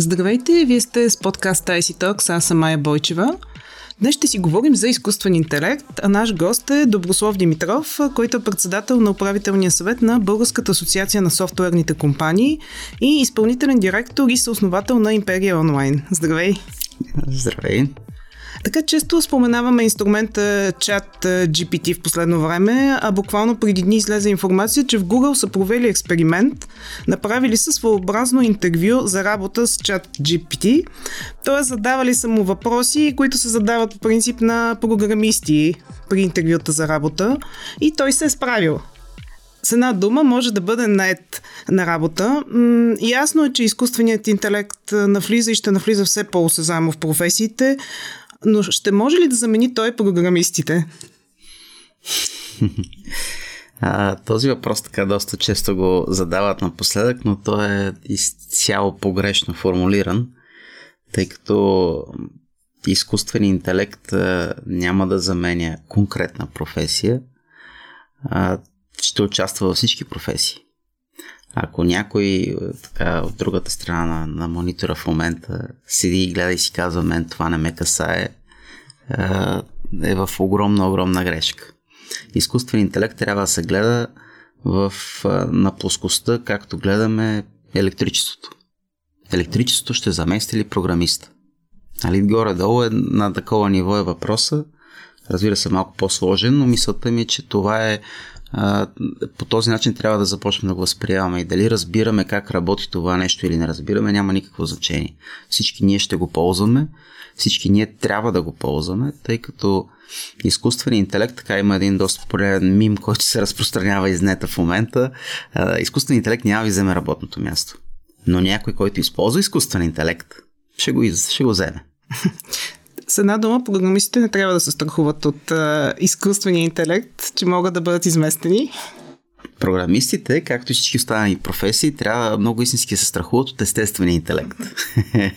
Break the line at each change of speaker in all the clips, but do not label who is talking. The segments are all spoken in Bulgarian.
Здравейте, вие сте с подкаст IC Talks, аз съм Майя Бойчева. Днес ще си говорим за изкуствен интелект, а наш гост е Доброслав Димитров, който е председател на управителния съвет на Българската асоциация на софтуерните компании и изпълнителен директор и съосновател на Империя Онлайн. Здравей!
Здравей!
Така често споменаваме инструмента чат GPT в последно време, а буквално преди дни излезе информация, че в Google са провели експеримент, направили са своеобразно интервю за работа с чат GPT, т.е. задавали са му въпроси, които се задават по принцип на програмисти при интервюта за работа и той се е справил с една дума може да бъде наед на работа. М- ясно е, че изкуственият интелект навлиза и ще навлиза все по-осезаемо в професиите, но ще може ли да замени той програмистите?
А, този въпрос така доста често го задават напоследък, но той е изцяло погрешно формулиран, тъй като изкуственият интелект а, няма да заменя конкретна професия, а ще участва във всички професии. Ако някой така, от другата страна на, на монитора в момента седи и гледа и си казва, мен това не ме касае, е в огромна, огромна грешка. Изкуствен интелект трябва да се гледа в, на плоскостта, както гледаме електричеството. Електричеството ще замести ли програмиста? Нали, горе-долу е, на такова ниво е въпроса. Разбира се, малко по-сложен, но мисълта ми е, че това е по този начин трябва да започнем да го възприемаме и дали разбираме как работи това нещо или не разбираме, няма никакво значение. Всички ние ще го ползваме, всички ние трябва да го ползваме, тъй като изкуственият интелект, така има един доста популярен мим, който се разпространява из нета в момента. Изкуственият интелект няма да вземе работното място. Но някой, който използва изкуствен интелект, ще го, ще го вземе.
С една дума, програмистите не трябва да се страхуват от а, изкуствения интелект, че могат да бъдат изместени.
Програмистите, както и всички останали професии, трябва много истински се страхуват от естествения интелект.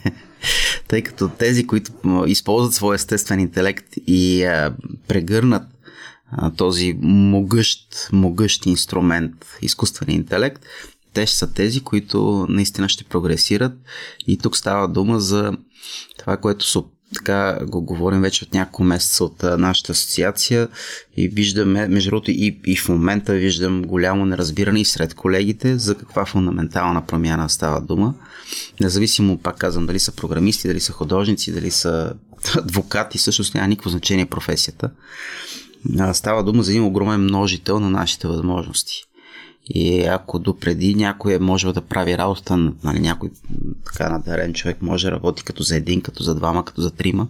Тъй като тези, които използват своя естествен интелект и а, прегърнат а, този могъщ, могъщ инструмент, изкуствен интелект, те ще са тези, които наистина ще прогресират. И тук става дума за това, което се така го говорим вече от няколко месеца от нашата асоциация и виждаме, между другото и, и в момента виждам голямо неразбиране и сред колегите за каква фундаментална промяна става дума. Независимо, пак казвам, дали са програмисти, дали са художници, дали са адвокати, всъщност няма никакво значение професията. Става дума за един огромен множител на нашите възможности. И ако допреди някой е може да прави работа, нали, някой така надарен човек може да работи като за един, като за двама, като за трима,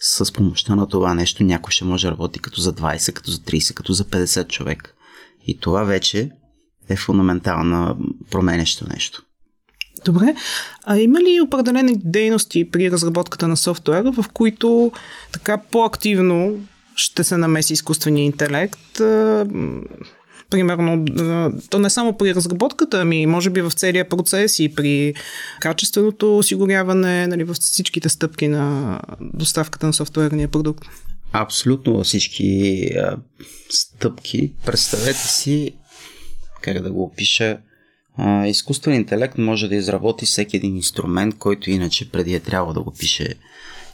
с помощта на това нещо някой ще може да работи като за 20, като за 30, като за 50 човек. И това вече е фундаментална променещо нещо.
Добре. А има ли определени дейности при разработката на софтуера, в които така по-активно ще се намеси изкуствения интелект? Примерно, то не само при разработката, ами може би в целия процес и при качественото осигуряване, нали, в всичките стъпки на доставката на софтуерния продукт.
Абсолютно във всички а, стъпки. Представете си, как да го опиша, а, изкуствен интелект може да изработи всеки един инструмент, който иначе преди е трябва да го пише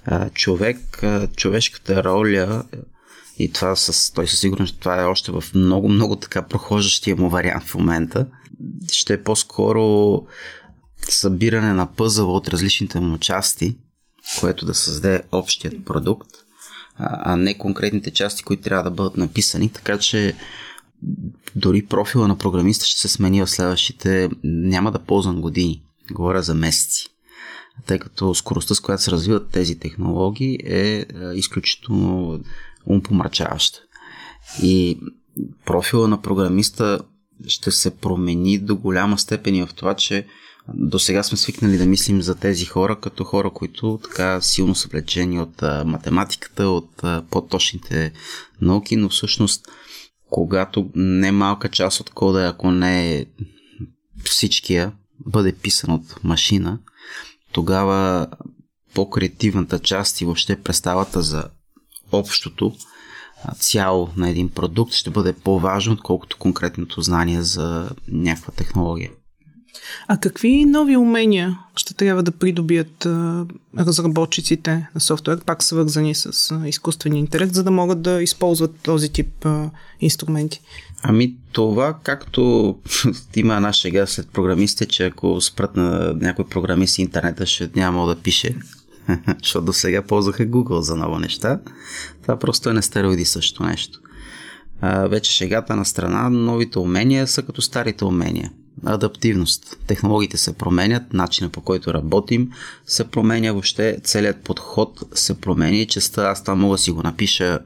а, човек. А, човешката роля и това с, той със сигурност това е още в много, много така прохождащия му вариант в момента. Ще е по-скоро събиране на пъзъла от различните му части, което да създаде общият продукт, а не конкретните части, които трябва да бъдат написани. Така че дори профила на програмиста ще се смени в следващите, няма да ползвам години, говоря за месеци. Тъй като скоростта, с която се развиват тези технологии е изключително умпомрачаваща. И профила на програмиста ще се промени до голяма степен и в това, че до сега сме свикнали да мислим за тези хора като хора, които така силно са влечени от математиката, от по-точните науки, но всъщност когато не малка част от кода, ако не е всичкия, бъде писан от машина, тогава по-креативната част и въобще представата за общото цяло на един продукт ще бъде по-важно, отколкото конкретното знание за някаква технология.
А какви нови умения ще трябва да придобият разработчиците на софтуер, пак свързани с изкуствения интелект, за да могат да използват този тип инструменти?
Ами това, както има една шега след програмистите, че ако спрат на някой програмист интернета, ще няма да пише, защото до сега ползваха Google за ново неща. Това просто е на стероиди също нещо. А, вече шегата на страна, новите умения са като старите умения. Адаптивност. Технологиите се променят, начинът по който работим се променя, въобще целият подход се променя и частта аз там мога да си го напиша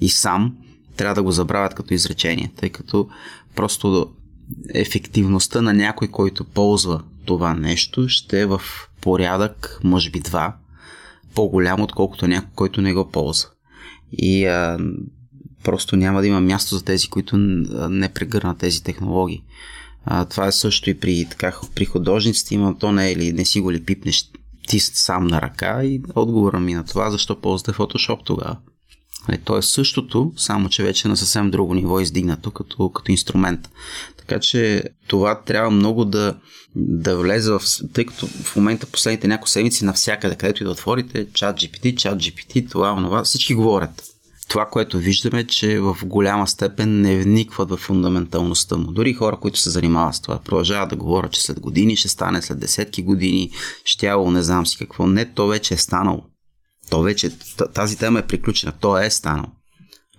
и сам, трябва да го забравят като изречение, тъй като просто ефективността на някой, който ползва това нещо, ще е в порядък, може би два, по-голям, отколкото някой, който не го ползва. И а, просто няма да има място за тези, които не прегърнат тези технологии. А, това е също и при, така, при художниците има то не е ли, не си го ли пипнеш ти сам на ръка и отговора ми на това, защо ползвате Photoshop тогава. Нали, то е същото, само че вече на съвсем друго ниво е издигнато като, като инструмент. Така че това трябва много да, да влезе в... Тъй като в момента последните няколко седмици навсякъде, където и да отворите, чат GPT, чат GPT, това, това, всички говорят това, което виждаме, че в голяма степен не вникват в фундаменталността му. Дори хора, които се занимават с това, продължават да говорят, че след години ще стане, след десетки години, щяло, не знам си какво. Не, то вече е станало. То вече, тази тема е приключена. То е станало.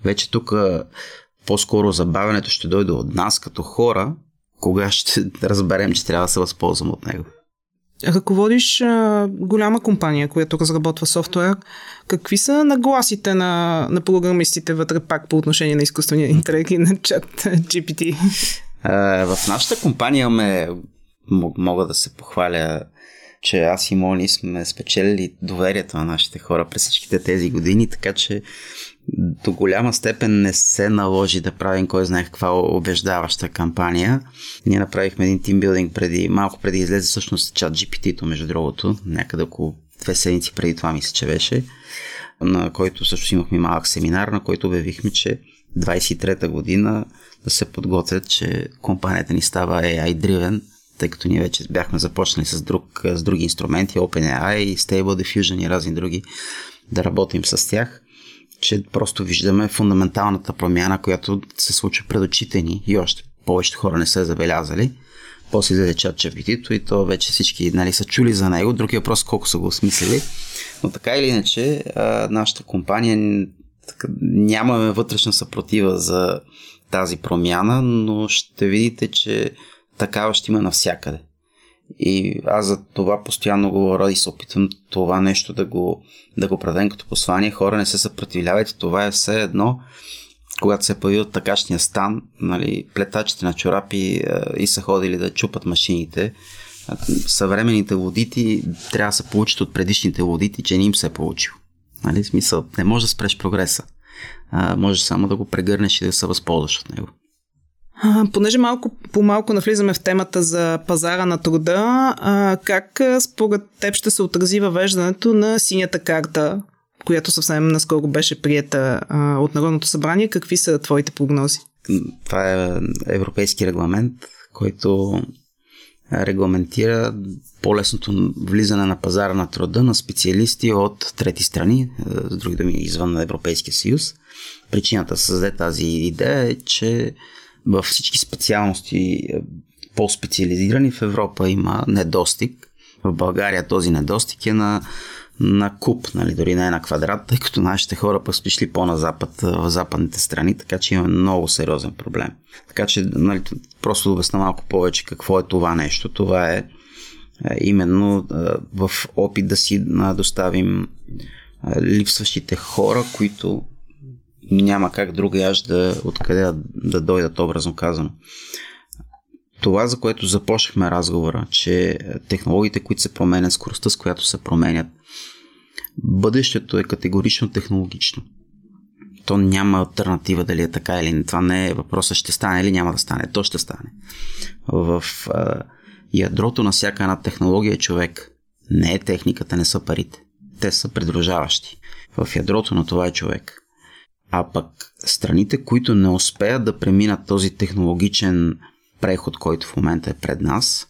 Вече тук по-скоро забавянето ще дойде от нас като хора, кога ще разберем, че трябва да се възползваме от него
ръководиш а, голяма компания, която разработва софтуер. Какви са нагласите на, на програмистите вътре пак по отношение на изкуствения интелект и на чат GPT?
А, в нашата компания имаме, мога да се похваля, че аз и Мони сме спечелили доверието на нашите хора през всичките тези години, така че до голяма степен не се наложи да правим кой знае каква убеждаваща кампания. Ние направихме един тимбилдинг преди, малко преди излезе всъщност чат GPT-то, между другото, някъде около две седмици преди това мисля, че беше, на който също имахме малък семинар, на който обявихме, че 23-та година да се подготвят, че компанията ни става AI-driven, тъй като ние вече бяхме започнали с, друг, с други инструменти, OpenAI, Stable Diffusion и разни други, да работим с тях че просто виждаме фундаменталната промяна, която се случва пред очите ни и още повечето хора не са забелязали. После излезе чат gpt и то вече всички нали, са чули за него. Други въпрос колко са го осмислили. Но така или иначе, нашата компания така, нямаме вътрешна съпротива за тази промяна, но ще видите, че такава ще има навсякъде. И аз за това постоянно говоря и се опитвам това нещо да го, да го предадем като послание. Хора не се съпротивлявайте, това е все едно когато се е появи от такашния стан, нали, плетачите на чорапи е, и са ходили да чупат машините. Съвременните водити трябва да се получат от предишните водити, че не им се е получил. Нали, смисъл, не може да спреш прогреса. А, може само да го прегърнеш и да се възползваш от него.
Понеже малко по малко навлизаме в темата за пазара на труда, а, как според теб ще се отрази въвеждането на синята карта, която съвсем наскоро беше приета а, от Народното събрание? Какви са твоите прогнози?
Това е европейски регламент, който регламентира по-лесното влизане на пазара на труда на специалисти от трети страни, с други думи извън Европейския съюз. Причината да създаде тази идея е, че във всички специалности е, по-специализирани в Европа има недостиг. В България този недостиг е на, на куп, нали, дори не е на квадрат, тъй като нашите хора пък спишли по-на запад, в западните страни, така че има много сериозен проблем. Така че, нали, просто да обясна малко повече какво е това нещо. Това е, е именно в опит да си доставим липсващите хора, които няма как друга аж да откъде да, да дойдат, образно казано. Това, за което започнахме разговора, че технологиите, които се променят, скоростта, с която се променят, бъдещето е категорично технологично. То няма альтернатива дали е така или не. Това не е въпросът ще стане или няма да стане. То ще стане. В а, ядрото на всяка една технология човек. Не е техниката, не са парите. Те са придружаващи. В ядрото на това е човек. А пък страните, които не успеят да преминат този технологичен преход, който в момента е пред нас,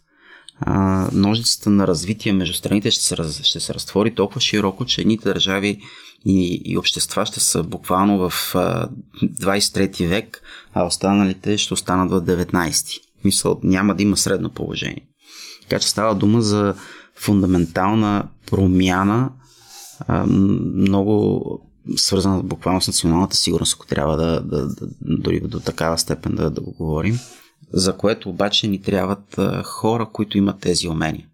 ножицата на развитие между страните ще се, раз, ще се разтвори толкова широко, че едните държави и, и общества ще са буквално в а, 23 век, а останалите ще останат в 19. Мисъл, няма да има средно положение. Така че става дума за фундаментална промяна, много свързана буквално с националната сигурност, ако трябва да, да, да дори до такава степен да, да го говорим, за което обаче ни трябват хора, които имат тези умения.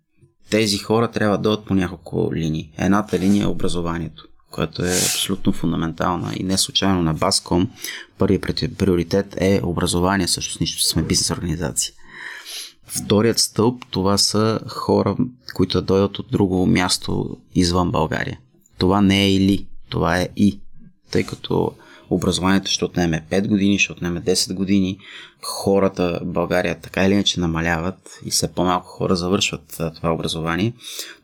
Тези хора трябва да дойдат по няколко линии. Едната линия е образованието, което е абсолютно фундаментална и не случайно на Баском първият приоритет е образование, също с нищо, сме бизнес организация. Вторият стълб това са хора, които дойдат от друго място извън България. Това не е или, това е и. Тъй като образованието ще отнеме 5 години, ще отнеме 10 години, хората в България така или иначе намаляват и все по-малко хора завършват това образование,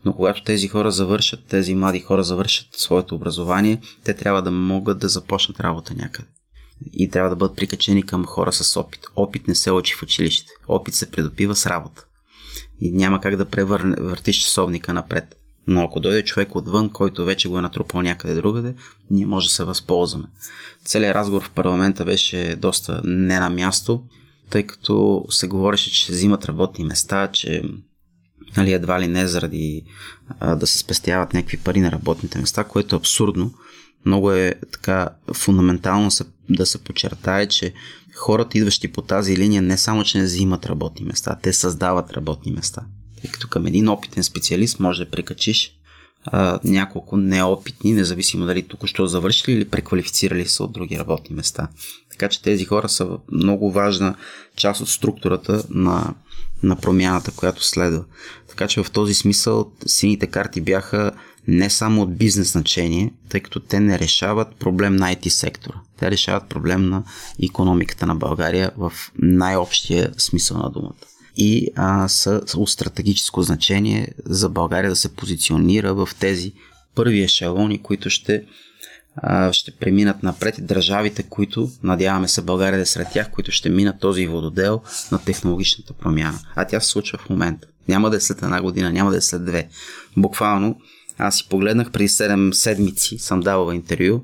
но когато тези хора завършат, тези млади хора завършат своето образование, те трябва да могат да започнат работа някъде и трябва да бъдат прикачени към хора с опит. Опит не се учи в училище. Опит се придобива с работа. И няма как да превъртиш часовника напред. Но ако дойде човек отвън, който вече го е натрупал някъде другаде, ние може да се възползваме. Целият разговор в парламента беше доста не на място, тъй като се говореше, че взимат работни места, че нали, едва ли не заради а, да се спестяват някакви пари на работните места, което е абсурдно. Много е така фундаментално се, да се подчертае, че хората, идващи по тази линия, не само, че не взимат работни места, те създават работни места. Като към един опитен специалист може да прикачиш а, няколко неопитни, независимо дали тук що завършили или преквалифицирали са от други работни места. Така че тези хора са много важна част от структурата на, на промяната, която следва. Така че в този смисъл сините карти бяха не само от бизнес значение, тъй като те не решават проблем на IT сектора. Те решават проблем на економиката на България в най-общия смисъл на думата. И а, са, от стратегическо значение за България да се позиционира в тези първи ешелони, които ще, а, ще преминат напред държавите, които, надяваме се България да е сред тях, които ще минат този вододел на технологичната промяна. А тя се случва в момента. Няма да е след една година, няма да е след две. Буквално аз си погледнах преди 7 седмици, съм давал интервю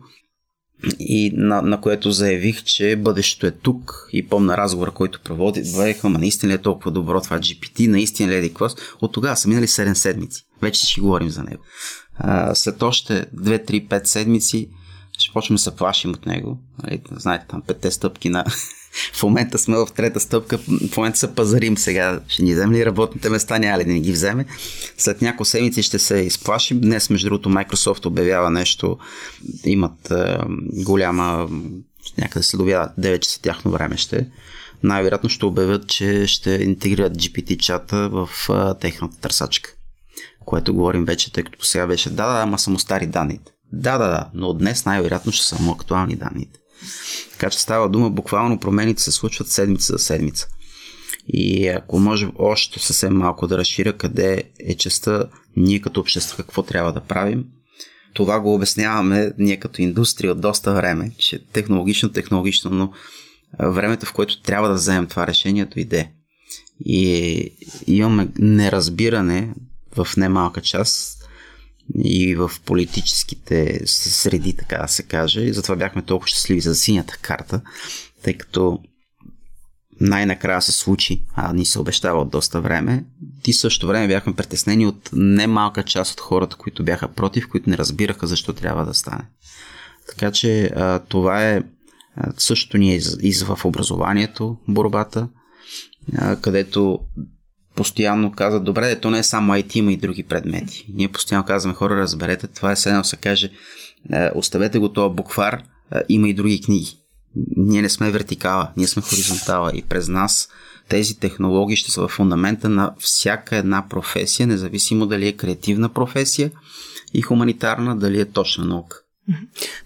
и на, на което заявих, че бъдещето е тук и помна разговора, който проводих, водих, ама наистина ли е толкова добро това GPT, наистина ли е Клас. От тогава са минали 7 седмици. Вече ще говорим за него. А, след още 2-3-5 седмици ще почнем да се плашим от него. Нали, знаете, там петте стъпки на в момента сме в трета стъпка, в момента се пазарим сега. Ще ни вземе ли работните места, няма ли да ни ги вземе. След няколко седмици ще се изплашим. Днес, между другото, Microsoft обявява нещо. Имат е, голяма, някъде се добява 9 часа тяхно време ще. Най-вероятно ще обявят, че ще интегрират GPT чата в е, техната търсачка. Което говорим вече, тъй като сега беше да, да, ама само стари данните. Да, да, да, но днес най-вероятно ще са му актуални данните. Така че става дума, буквално промените се случват седмица за седмица. И ако може още съвсем малко да разширя къде е частта ние като общество какво трябва да правим, това го обясняваме ние като индустрия от доста време, че технологично, технологично, но времето, в което трябва да вземем това решение, дойде. И имаме неразбиране в немалка част и в политическите среди, така да се каже. И затова бяхме толкова щастливи за синята карта, тъй като най-накрая се случи, а ни се обещава от доста време. И също време бяхме притеснени от немалка част от хората, които бяха против, които не разбираха защо трябва да стане. Така че а, това е също ни е и в образованието борбата, а, където постоянно казват, добре, то не е само IT, има и други предмети. Ние постоянно казваме, хора, разберете, това е седно се каже, е, оставете го това буквар, е, има и други книги. Ние не сме вертикала, ние сме хоризонтала и през нас тези технологии ще са в фундамента на всяка една професия, независимо дали е креативна професия и хуманитарна, дали е точна наука.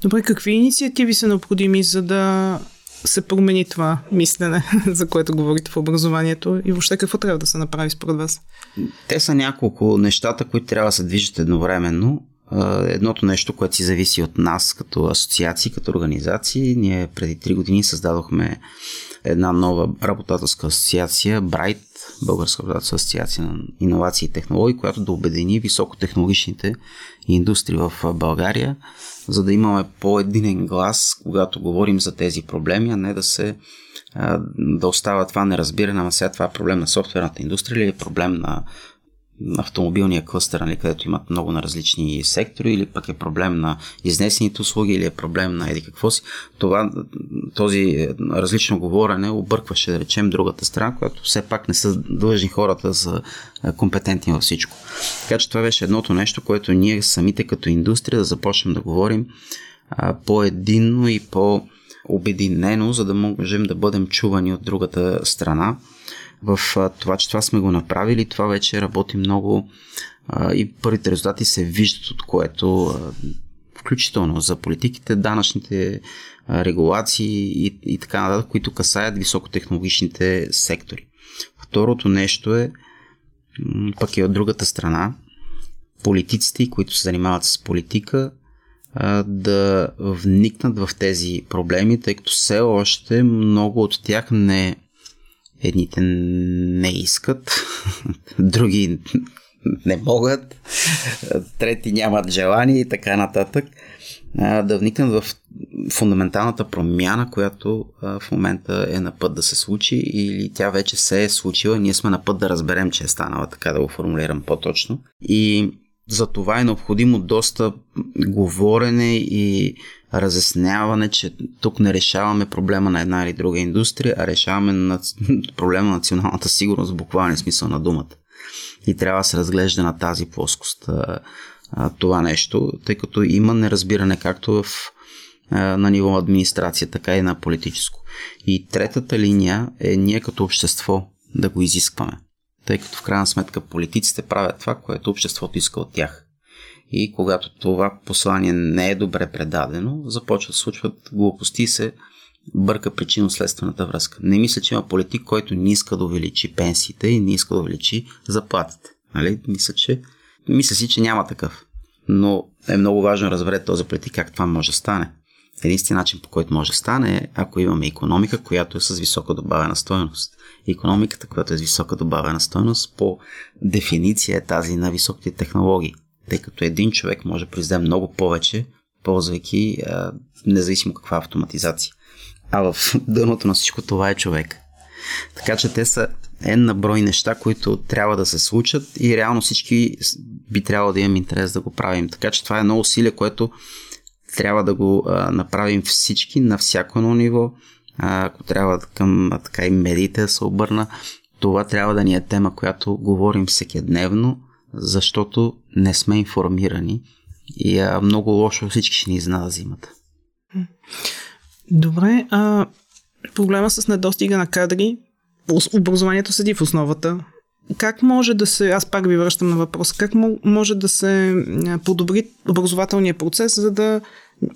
Добре, какви инициативи са необходими, за да се промени това мислене, за което говорите в образованието и въобще какво трябва да се направи според вас?
Те са няколко нещата, които трябва да се движат едновременно. Едното нещо, което си зависи от нас като асоциации, като организации. Ние преди 3 години създадохме една нова работодателска асоциация, Bright, Българска работодателска асоциация на иновации и технологии, която да обедини високотехнологичните индустрии в България, за да имаме по-единен глас, когато говорим за тези проблеми, а не да се да остава това неразбиране, ама сега това е проблем на софтуерната индустрия или е проблем на автомобилния клъстър, нали, където имат много на различни сектори, или пък е проблем на изнесените услуги, или е проблем на еди какво си. Това, този е, различно говорене объркваше, да речем, другата страна, която все пак не са длъжни хората за е, компетентни във всичко. Така че това беше едното нещо, което ние самите като индустрия да започнем да говорим по-единно и по-обединено, за да можем да бъдем чувани от другата страна в това, че това сме го направили. Това вече работи много и първите резултати се виждат, от което включително за политиките, данъчните регулации и, и така нататък, които касаят високотехнологичните сектори. Второто нещо е, пък и от другата страна, политиците, които се занимават с политика, да вникнат в тези проблеми, тъй като все още много от тях не Едните не искат, други не могат, трети нямат желание и така нататък. Да вникнат в фундаменталната промяна, която в момента е на път да се случи или тя вече се е случила. Ние сме на път да разберем, че е станала, така да го формулирам по-точно. И за това е необходимо доста говорене и разясняване, че тук не решаваме проблема на една или друга индустрия, а решаваме на... проблема на националната сигурност в буквален смисъл на думата. И трябва да се разглежда на тази плоскост това нещо, тъй като има неразбиране както в, на ниво администрация, така и на политическо. И третата линия е ние като общество да го изискваме тъй като в крайна сметка политиците правят това, което обществото иска от тях. И когато това послание не е добре предадено, започват да случват глупости и се бърка причинно-следствената връзка. Не мисля, че има политик, който не иска да увеличи пенсиите и не иска да увеличи заплатите. Нали? Мисля, че... Мисля си, че няма такъв. Но е много важно да разберете този политик как това може да стане. Единственият начин по който може да стане е ако имаме економика, която е с висока добавена стоеност. Економиката, която е с висока добавена стоеност, по дефиниция е тази на високите технологии. Тъй като един човек може да произведе много повече, ползвайки а, независимо каква автоматизация. А в дъното на всичко това е човек. Така че те са N на брой неща, които трябва да се случат и реално всички би трябвало да имам интерес да го правим. Така че това е едно усилие, което трябва да го а, направим всички на всяко едно ниво. А, ако трябва към а, така и медиите да се обърна, това трябва да ни е тема, която говорим всеки дневно, защото не сме информирани и а, много лошо всички ще ни знае да взимат.
Добре, а проблема с недостига на кадри, образованието седи в основата. Как може да се, аз пак ви връщам на въпрос, как може да се подобри образователния процес, за да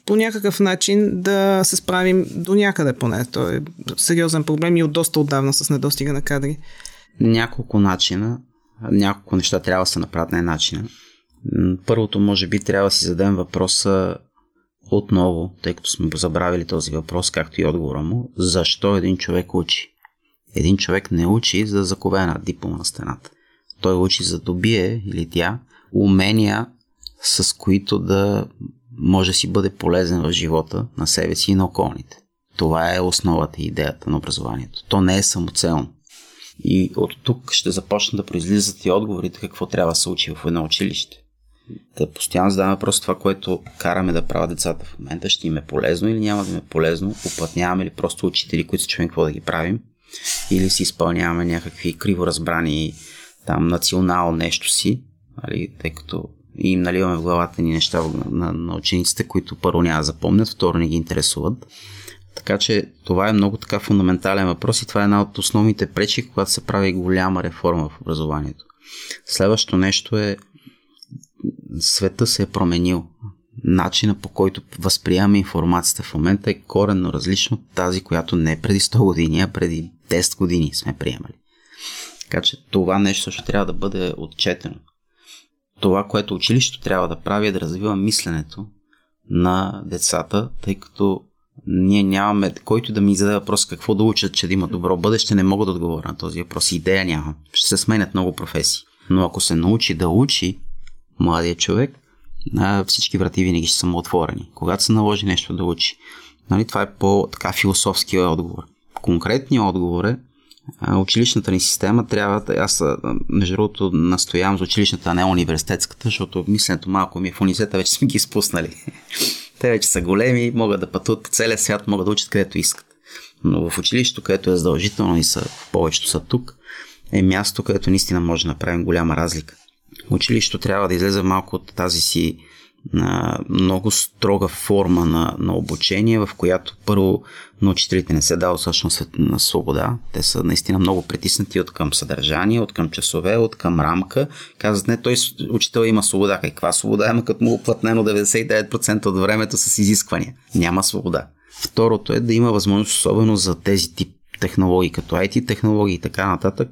по някакъв начин да се справим до някъде поне. То е сериозен проблем и от доста отдавна с недостига на кадри.
Няколко начина, няколко неща трябва да се направят на начин. Първото, може би, трябва да си зададем въпроса отново, тъй като сме забравили този въпрос, както и отговора му, защо един човек учи? Един човек не учи за да закове една диплома на стената. Той учи за добие или тя умения, с които да може да си бъде полезен в живота на себе си и на околните. Това е основата и идеята на образованието. То не е самоцелно. И от тук ще започна да произлизат и отговорите какво трябва да се учи в едно училище. Да постоянно задаваме просто това, което караме да правят децата в момента, ще им е полезно или няма да им е полезно, Оплътняваме ли просто учители, които се чуем какво да ги правим, или си изпълняваме някакви криворазбрани там национал нещо си, нали, тъй като и им наливаме в главата ни неща на, на учениците, които първо няма да запомнят, второ не ги интересуват. Така че това е много така фундаментален въпрос и това е една от основните пречи, когато се прави голяма реформа в образованието. Следващото нещо е света се е променил. Начина по който възприемаме информацията в момента е коренно различно от тази, която не преди 100 години, а преди 10 години сме приемали. Така че това нещо също трябва да бъде отчетено. Това, което училището трябва да прави е да развива мисленето на децата, тъй като ние нямаме, който да ми зададе въпрос какво да учат, че да има добро бъдеще, не мога да отговоря на този въпрос. Идея нямам. Ще се сменят много професии. Но ако се научи да учи младия човек, всички врати винаги ще са му отворени. Когато се наложи нещо да учи. Нали, това е по-така философския отговор. Конкретният отговор е училищната ни система трябва. Аз, между другото, настоявам за училищната, а не университетската, защото мисленето малко ми е в университета, вече сме ги изпуснали. Те вече са големи, могат да пътуват целия свят, могат да учат където искат. Но в училището, където е задължително и са, повечето са тук, е място, където наистина може да направим голяма разлика. Училището трябва да излезе малко от тази си на много строга форма на, на обучение, в която първо на учителите не се дава всъщност на свобода. Те са наистина много притиснати от към съдържание, от към часове, от към рамка. Казват, не, той учител има свобода. Каква свобода има, като му оплатнено 99% от времето с изисквания? Няма свобода. Второто е да има възможност, особено за тези тип технологии, като IT технологии и така нататък,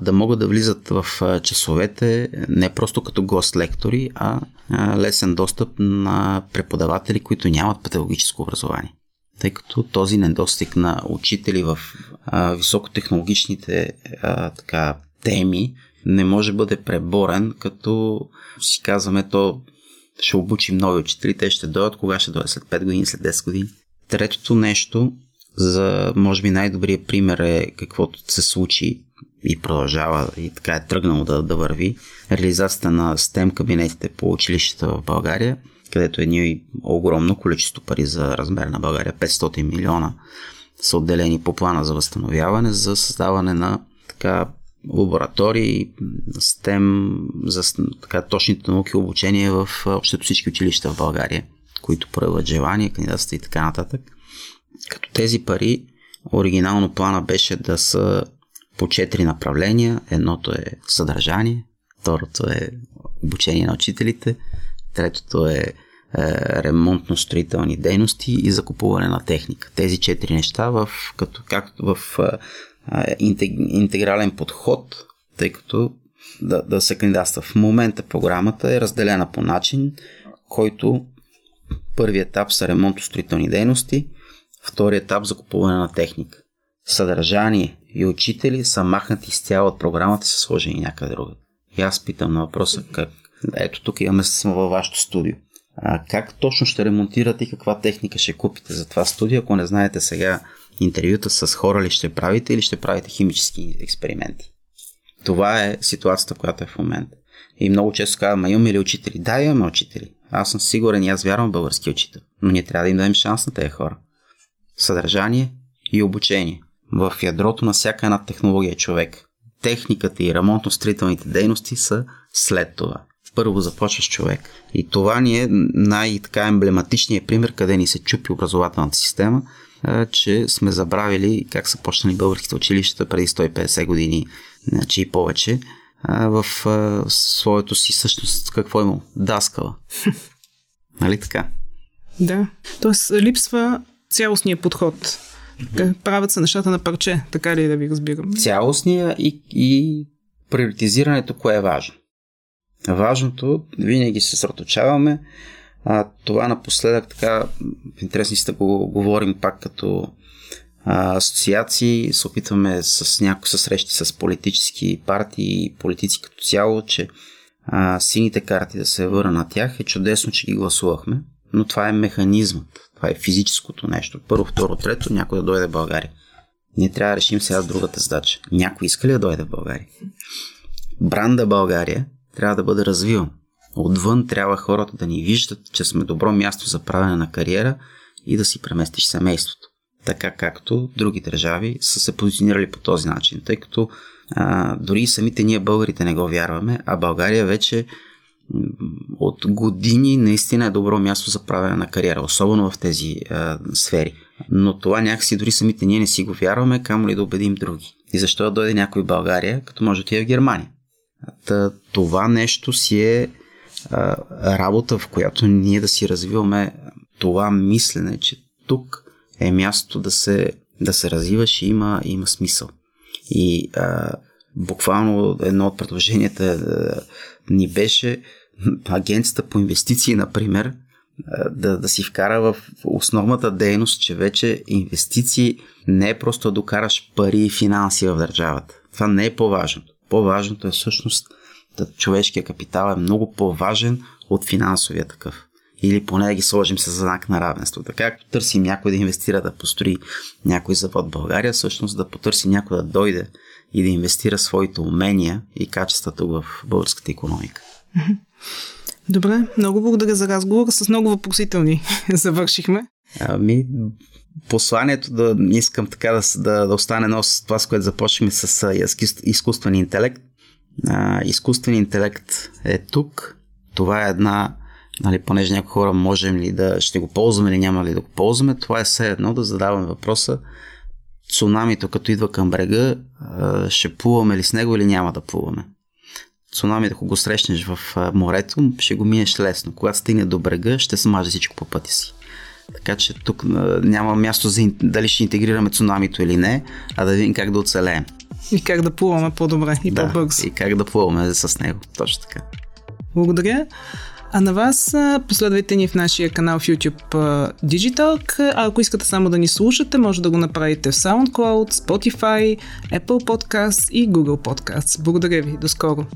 да могат да влизат в часовете не просто като гост-лектори, а лесен достъп на преподаватели, които нямат педагогическо образование. Тъй като този недостиг на учители в високотехнологичните така, теми не може да бъде преборен, като си казваме то ще обучим нови учители, те ще дойдат, кога ще дойдат, след 5 години, след 10 години. Третото нещо за, може би, най-добрият пример е каквото се случи и продължава и така е тръгнало да, да върви. Реализацията на STEM кабинетите по училищата в България, където е ние огромно количество пари за размер на България, 500 милиона са отделени по плана за възстановяване за създаване на така лаборатории, STEM, за така, точните науки обучение в общото всички училища в България, които проявят желание, кандидатства и така нататък. Като тези пари, оригинално плана беше да са по четири направления. Едното е съдържание, второто е обучение на учителите, третото е, е ремонтно-строителни дейности и закупуване на техника. Тези четири неща в, като, както в е, интегрален подход, тъй като да, да се кандидатства. В момента програмата е разделена по начин, който първият етап са ремонтно-строителни дейности – Втори етап за купуване на техника. Съдържание и учители са махнати изцяло от програмата и са сложени някъде друга. И аз питам на въпроса как. Ето тук имаме във вашето студио. А как точно ще ремонтирате и каква техника ще купите за това студио, ако не знаете сега интервюта с хора ли ще правите или ще правите химически експерименти. Това е ситуацията, която е в момента. И много често казвам, имаме ли учители? Да, имаме учители. Аз съм сигурен и аз вярвам в български учител. Но ние трябва да им дадем шанс на тези хора съдържание и обучение. В ядрото на всяка една технология човек. Техниката и ремонтно-строителните дейности са след това. Първо започваш човек. И това ни е най-така емблематичният пример, къде ни се чупи образователната система, че сме забравили как са почнали българските училища преди 150 години, значи и повече, в своето си същност какво е имало? Даскала. нали така?
Да. Тоест липсва цялостния подход. Правят се нещата на парче, така ли да ви разбирам?
Цялостния и, и приоритизирането, кое е важно. Важното, винаги се съсредоточаваме, а, това напоследък така, интересни сте го говорим пак като а, асоциации, се опитваме с някои срещи с политически партии и политици като цяло, че а, сините карти да се върна на тях е чудесно, че ги гласувахме, но това е механизмът. Това е физическото нещо. Първо, второ, трето, някой да дойде в България. Ние трябва да решим сега другата задача. Някой иска ли да дойде в България? Бранда България трябва да бъде развиван. Отвън трябва хората да ни виждат, че сме добро място за правене на кариера и да си преместиш семейството. Така както други държави са се позиционирали по този начин, тъй като а, дори самите ние българите не го вярваме, а България вече от години наистина е добро място за правене на кариера, особено в тези а, сфери. Но това някакси дори самите ние не си го вярваме, камо ли да убедим други. И защо да дойде някой в България, като може да отиде в Германия? Та, това нещо си е а, работа, в която ние да си развиваме това мислене, че тук е място да се, да се развиваш и има, има смисъл. И а, Буквално едно от предложенията ни беше агенцията по инвестиции, например, да, да си вкара в основната дейност, че вече инвестиции не е просто да докараш пари и финанси в държавата. Това не е по-важното. По-важното е всъщност да човешкия капитал е много по-важен от финансовия такъв. Или поне да ги сложим с знак на равенство. Така както търсим някой да инвестира да построи някой завод в България, всъщност да потърси някой да дойде и да инвестира своите умения и качествата в българската економика.
Добре, много благодаря за разговор. С много въпросителни завършихме.
Ами, посланието да искам така да, да, да остане едно с това, с което започнахме с изкуствен интелект. А, изкуствен интелект е тук. Това е една, нали, понеже някои хора можем ли да ще го ползваме или няма ли да го ползваме, това е все едно да задаваме въпроса цунамито като идва към брега, ще плуваме ли с него или няма да плуваме цунами, ако го срещнеш в морето, ще го минеш лесно. Когато стигне до брега, ще смаже всичко по пътя си. Така че тук няма място за дали ще интегрираме цунамито или не, а да видим как да оцелеем.
И как да плуваме по-добре и
да,
по-бързо.
И как да плуваме с него. Точно така.
Благодаря. А на вас последвайте ни в нашия канал в YouTube Digital. А ако искате само да ни слушате, може да го направите в SoundCloud, Spotify, Apple Podcasts и Google Podcasts. Благодаря ви. До скоро!